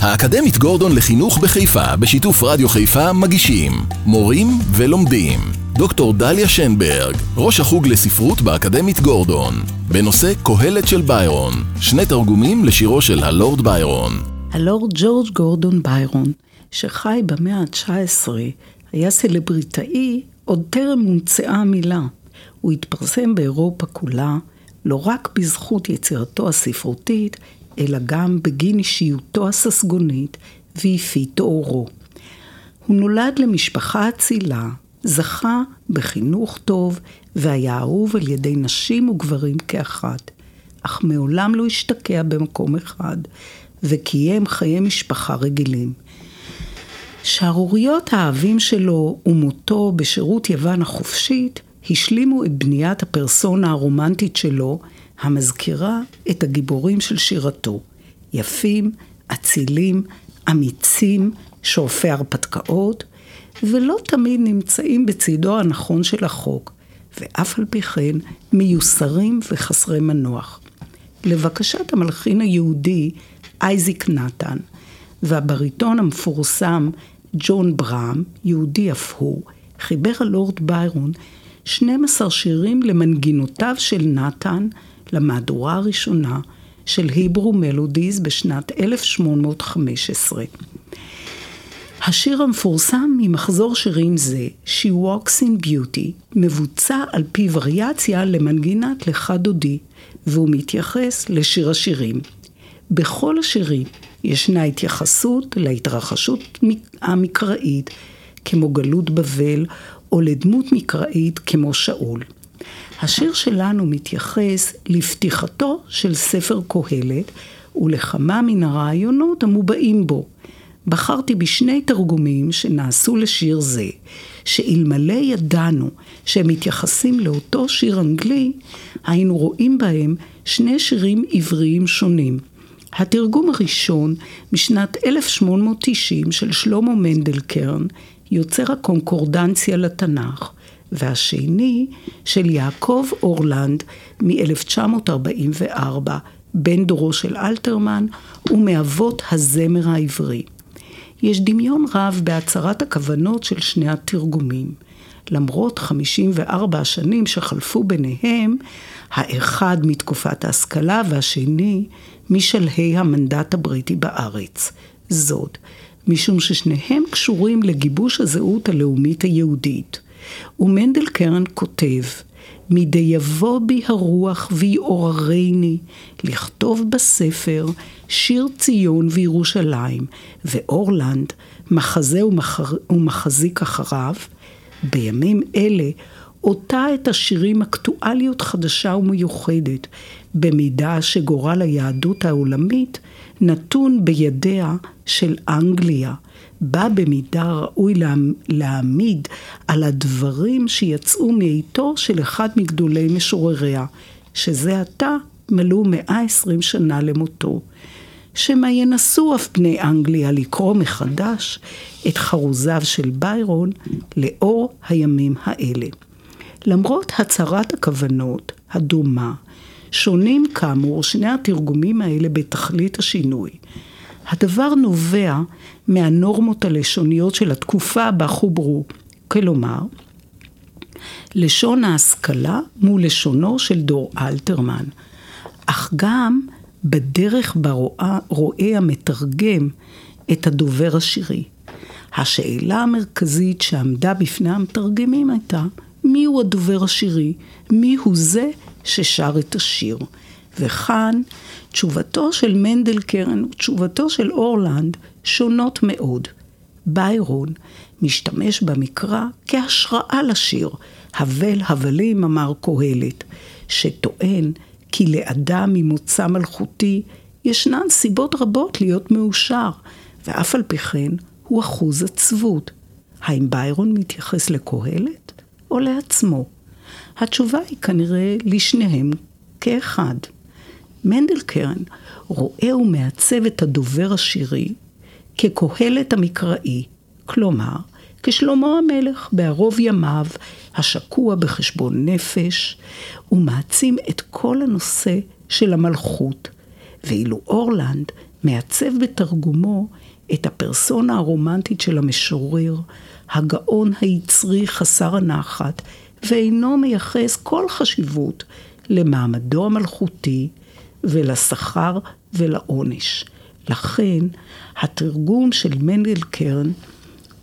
האקדמית גורדון לחינוך בחיפה, בשיתוף רדיו חיפה, מגישים מורים ולומדים. דוקטור דליה שנברג, ראש החוג לספרות באקדמית גורדון, בנושא קהלת של ביירון, שני תרגומים לשירו של הלורד ביירון. הלורד ג'ורג' גורדון ביירון, שחי במאה ה-19, היה סלבריטאי עוד טרם הומצאה המילה. הוא התפרסם באירופה כולה, לא רק בזכות יצירתו הספרותית, אלא גם בגין אישיותו הססגונית ויפית עורו. הוא נולד למשפחה אצילה, זכה בחינוך טוב והיה אהוב על ידי נשים וגברים כאחת, אך מעולם לא השתקע במקום אחד וקיים חיי משפחה רגילים. שערוריות האהבים שלו ומותו בשירות יוון החופשית השלימו את בניית הפרסונה הרומנטית שלו, המזכירה את הגיבורים של שירתו. יפים, אצילים, אמיצים, שורפי הרפתקאות, ולא תמיד נמצאים בצידו הנכון של החוק, ואף על פי כן מיוסרים וחסרי מנוח. לבקשת המלחין היהודי אייזיק נתן, והבריטון המפורסם ג'ון ברם, יהודי אף הוא, חיבר הלורד ביירון 12 שירים למנגינותיו של נתן למהדורה הראשונה של היברו מלודיז בשנת 1815. השיר המפורסם ממחזור שירים זה, She Walks in Beauty, מבוצע על פי וריאציה למנגינת לך דודי, והוא מתייחס לשיר השירים. בכל השירים ישנה התייחסות להתרחשות המקראית, כמו גלות בבל, או לדמות מקראית כמו שאול. השיר שלנו מתייחס לפתיחתו של ספר קהלת ולכמה מן הרעיונות המובעים בו. בחרתי בשני תרגומים שנעשו לשיר זה, שאלמלא ידענו שהם מתייחסים לאותו שיר אנגלי, היינו רואים בהם שני שירים עבריים שונים. התרגום הראשון, משנת 1890 של שלמה מנדלקרן, יוצר הקונקורדנציה לתנ"ך, והשני של יעקב אורלנד מ-1944, בן דורו של אלתרמן ומאבות הזמר העברי. יש דמיון רב בהצהרת הכוונות של שני התרגומים. למרות 54 השנים שחלפו ביניהם, האחד מתקופת ההשכלה והשני משלהי המנדט הבריטי בארץ. זאת, משום ששניהם קשורים לגיבוש הזהות הלאומית היהודית. ומנדלקרן כותב, מדי יבוא בי הרוח ויעוררני לכתוב בספר שיר ציון וירושלים, ואורלנד, מחזה ומחר, ומחזיק אחריו, בימים אלה אותה את השירים אקטואליות חדשה ומיוחדת, במידה שגורל היהדות העולמית נתון בידיה של אנגליה, בה במידה ראוי להעמיד על הדברים שיצאו מאיתו של אחד מגדולי משורריה, שזה עתה מלאו 120 שנה למותו. שמא ינסו אף בני אנגליה לקרוא מחדש את חרוזיו של ביירון לאור הימים האלה. למרות הצהרת הכוונות הדומה, שונים כאמור שני התרגומים האלה בתכלית השינוי. הדבר נובע מהנורמות הלשוניות של התקופה בה חוברו, כלומר, לשון ההשכלה מול לשונו של דור אלתרמן, אך גם בדרך בה רואה, רואה המתרגם את הדובר השירי. השאלה המרכזית שעמדה בפני המתרגמים הייתה, מיהו הדובר השירי? מיהו זה ששר את השיר? וכאן תשובתו של מנדלקרן ותשובתו של אורלנד שונות מאוד. ביירון משתמש במקרא כהשראה לשיר, הבל הבלים אמר קהלת, שטוען כי לאדם ממוצא מלכותי ישנן סיבות רבות להיות מאושר, ואף על פי כן הוא אחוז עצבות. האם ביירון מתייחס לקהלת או לעצמו? התשובה היא כנראה לשניהם כאחד. מנדלקרן רואה ומעצב את הדובר השירי כקהלת המקראי, כלומר, כשלמה המלך בערוב ימיו, השקוע בחשבון נפש, ומעצים את כל הנושא של המלכות, ואילו אורלנד מעצב בתרגומו את הפרסונה הרומנטית של המשורר, הגאון היצרי חסר הנחת, ואינו מייחס כל חשיבות למעמדו המלכותי ולשכר ולעונש. לכן, התרגום של מנדל קרן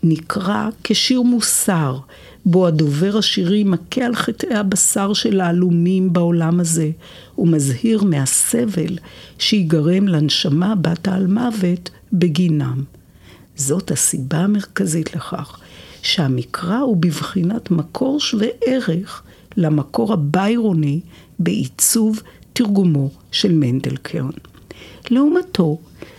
נקרא כשיר מוסר, בו הדובר השירי מכה על חטאי הבשר של העלומים בעולם הזה, ומזהיר מהסבל שיגרם לנשמה בת על מוות בגינם. זאת הסיבה המרכזית לכך, שהמקרא הוא בבחינת מקור שווה ערך למקור הביירוני בעיצוב תרגומו של מנדלקרן. לעומתו,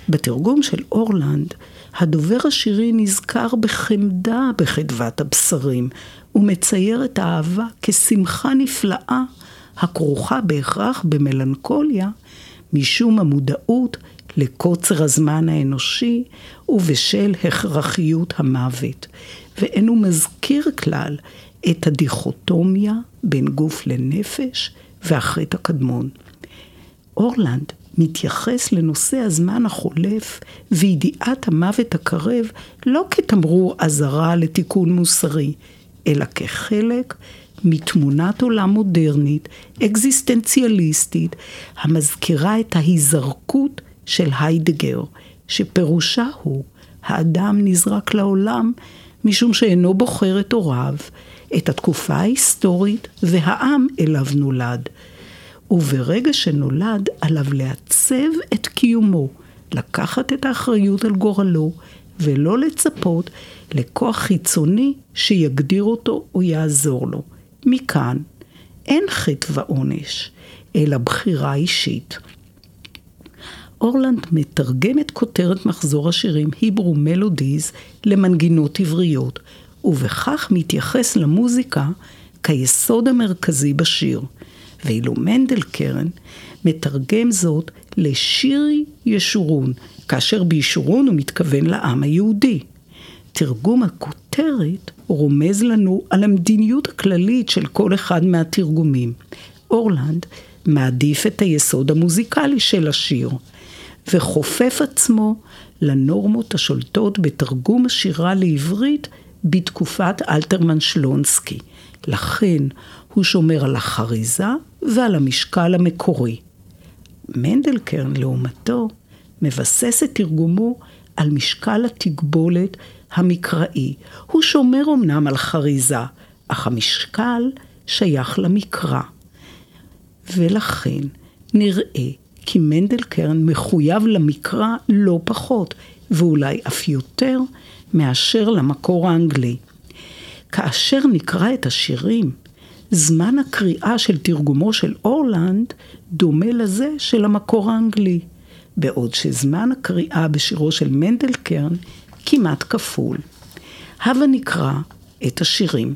בתרגום של אורלנד, הדובר השירי נזכר בחמדה בחדוות הבשרים, ומצייר את האהבה כשמחה נפלאה, הכרוכה בהכרח במלנכוליה, משום המודעות לקוצר הזמן האנושי ובשל הכרחיות המוות. ואינו מזכיר כלל את הדיכוטומיה בין גוף לנפש והחטא הקדמון. אורלנד מתייחס לנושא הזמן החולף וידיעת המוות הקרב לא כתמרור אזהרה לתיקון מוסרי, אלא כחלק מתמונת עולם מודרנית, אקזיסטנציאליסטית, המזכירה את ההיזרקות של היידגר, שפירושה הוא, האדם נזרק לעולם משום שאינו בוחר את הוריו, את התקופה ההיסטורית והעם אליו נולד. וברגע שנולד, עליו לעצב את קיומו, לקחת את האחריות על גורלו, ולא לצפות לכוח חיצוני שיגדיר אותו או יעזור לו. מכאן אין חטא ועונש, אלא בחירה אישית. אורלנד מתרגם את כותרת מחזור השירים היברו מלודיז למנגינות עבריות, ובכך מתייחס למוזיקה כיסוד המרכזי בשיר. ואילו מנדל קרן מתרגם זאת לשירי ישורון, כאשר בישורון הוא מתכוון לעם היהודי. תרגום הכותרת רומז לנו על המדיניות הכללית של כל אחד מהתרגומים. אורלנד מעדיף את היסוד המוזיקלי של השיר, וחופף עצמו לנורמות השולטות בתרגום השירה לעברית בתקופת אלתרמן שלונסקי. לכן הוא שומר על החריזה ועל המשקל המקורי. מנדלקרן, לעומתו, מבסס את תרגומו על משקל התגבולת המקראי. הוא שומר אמנם על חריזה, אך המשקל שייך למקרא. ולכן נראה כי מנדלקרן מחויב למקרא לא פחות, ואולי אף יותר, מאשר למקור האנגלי. כאשר נקרא את השירים, זמן הקריאה של תרגומו של אורלנד דומה לזה של המקור האנגלי, בעוד שזמן הקריאה בשירו של מנדלקרן כמעט כפול. הבה נקרא את השירים.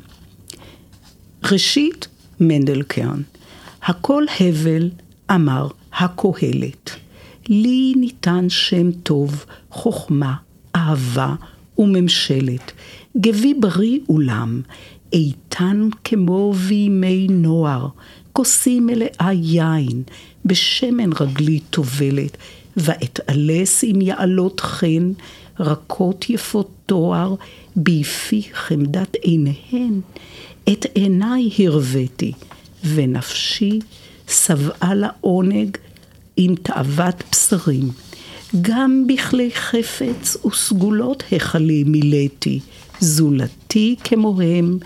ראשית, מנדלקרן, הכל הבל אמר הקהלת. לי ניתן שם טוב, חוכמה, אהבה וממשלת. גבי בריא אולם, איתן כמו בימי נוער, כוסי מלאה יין, בשמן רגלי טובלת, ואתעלס עם יעלות חן, רכות יפות תואר, ביפי חמדת עיניהן, את עיניי הרוויתי, ונפשי שבעה לעונג עם תאוות בשרים. גם בכלי חפץ וסגולות היכלי מילאתי, זולתי כמוהם,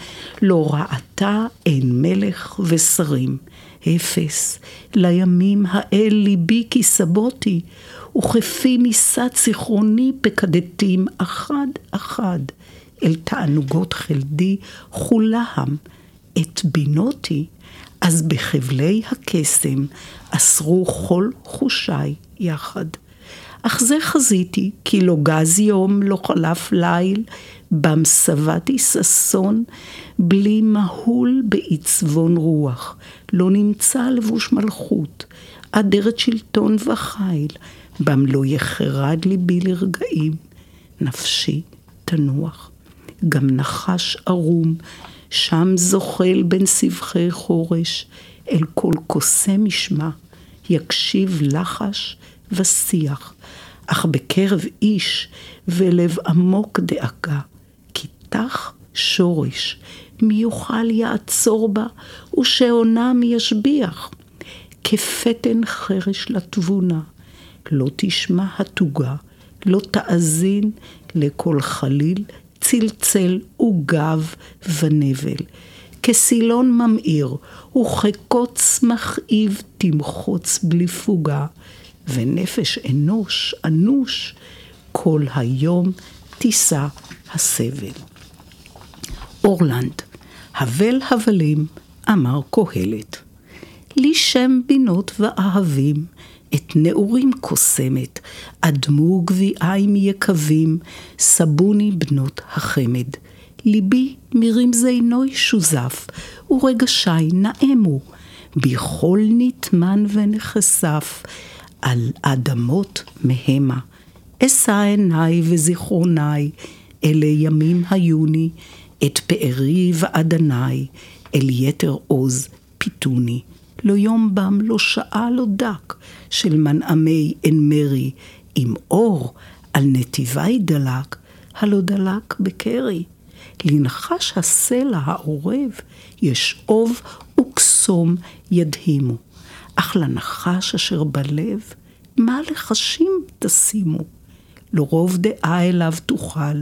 לא ראתה אין מלך ושרים. אפס, לימים האל ליבי כי סבותי, וכפי מיסת זיכרוני פקדתים אחד אחד, אל תענוגות חלדי חולם, את בינותי, אז בחבלי הקסם אסרו כל חושיי יחד. אך זה חזיתי, כי לא גז יום, לא חלף ליל, בם שבעתי ששון, בלי מהול בעצבון רוח. לא נמצא לבוש מלכות, אדרת שלטון וחיל, בם לא יחרד ליבי לרגעים, נפשי תנוח. גם נחש ערום, שם זוחל בין סבכי חורש, אל כל קוסם ישמע, יקשיב לחש ושיח. אך בקרב איש ולב עמוק דאגה, כי תח שורש, מי יוכל יעצור בה, ושעונה מי ישביח. כפתן חרש לתבונה, לא תשמע התוגה, לא תאזין לכל חליל, צלצל וגב ונבל. כסילון ממאיר, וכקוץ מכאיב תמחוץ בלי פוגה, ונפש אנוש אנוש, כל היום תישא הסבל. אורלנד, הבל הבלים, אמר קהלת. לי שם בינות ואהבים, את נעורים קוסמת, אדמו גביעיים יקבים, סבוני בנות החמד. ליבי מרמזי נוי שוזף, ורגשי נאמו, בכל נטמן ונחשף, על אדמות מהמה. אשא עיניי וזיכרוני, אלה ימים היוני, את פארי ועדני, אל יתר עוז פיתוני. לא יום בם, לא שעה, לא דק, של מנעמי עין מרי, עם אור על נתיבי דלק, הלא דלק בקרי. לנחש הסלע העורב, יש אוב וקסום ידהימו. אך לנחש אשר בלב, מה לחשים תשימו? לא רוב דעה אליו תוכל,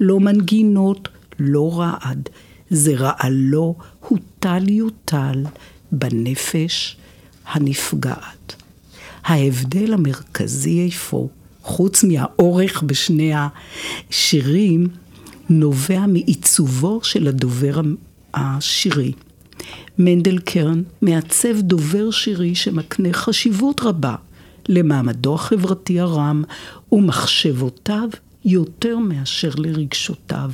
לא מנגינות, לא רעד. זה רעלו הוטל יוטל בנפש הנפגעת. ההבדל המרכזי איפה, חוץ מהאורך בשני השירים, נובע מעיצובו של הדובר השירי. מנדל קרן מעצב דובר שירי שמקנה חשיבות רבה למעמדו החברתי הרם ומחשבותיו יותר מאשר לרגשותיו.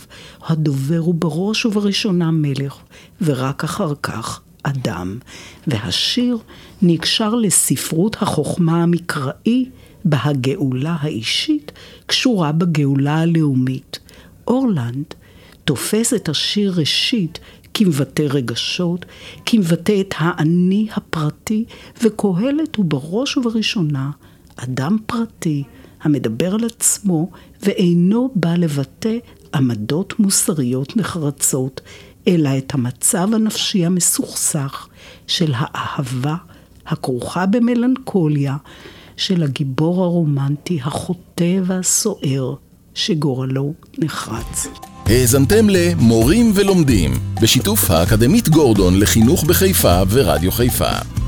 הדובר הוא בראש ובראשונה מלך, ורק אחר כך אדם. והשיר נקשר לספרות החוכמה המקראי, בה הגאולה האישית קשורה בגאולה הלאומית. אורלנד תופס את השיר ראשית כמבטא רגשות, כמבטא את האני הפרטי, וקהלת הוא בראש ובראשונה אדם פרטי המדבר על עצמו ואינו בא לבטא עמדות מוסריות נחרצות, אלא את המצב הנפשי המסוכסך של האהבה הכרוכה במלנכוליה של הגיבור הרומנטי החוטא והסוער שגורלו נחרץ. האזנתם למורים ולומדים, בשיתוף האקדמית גורדון לחינוך בחיפה ורדיו חיפה.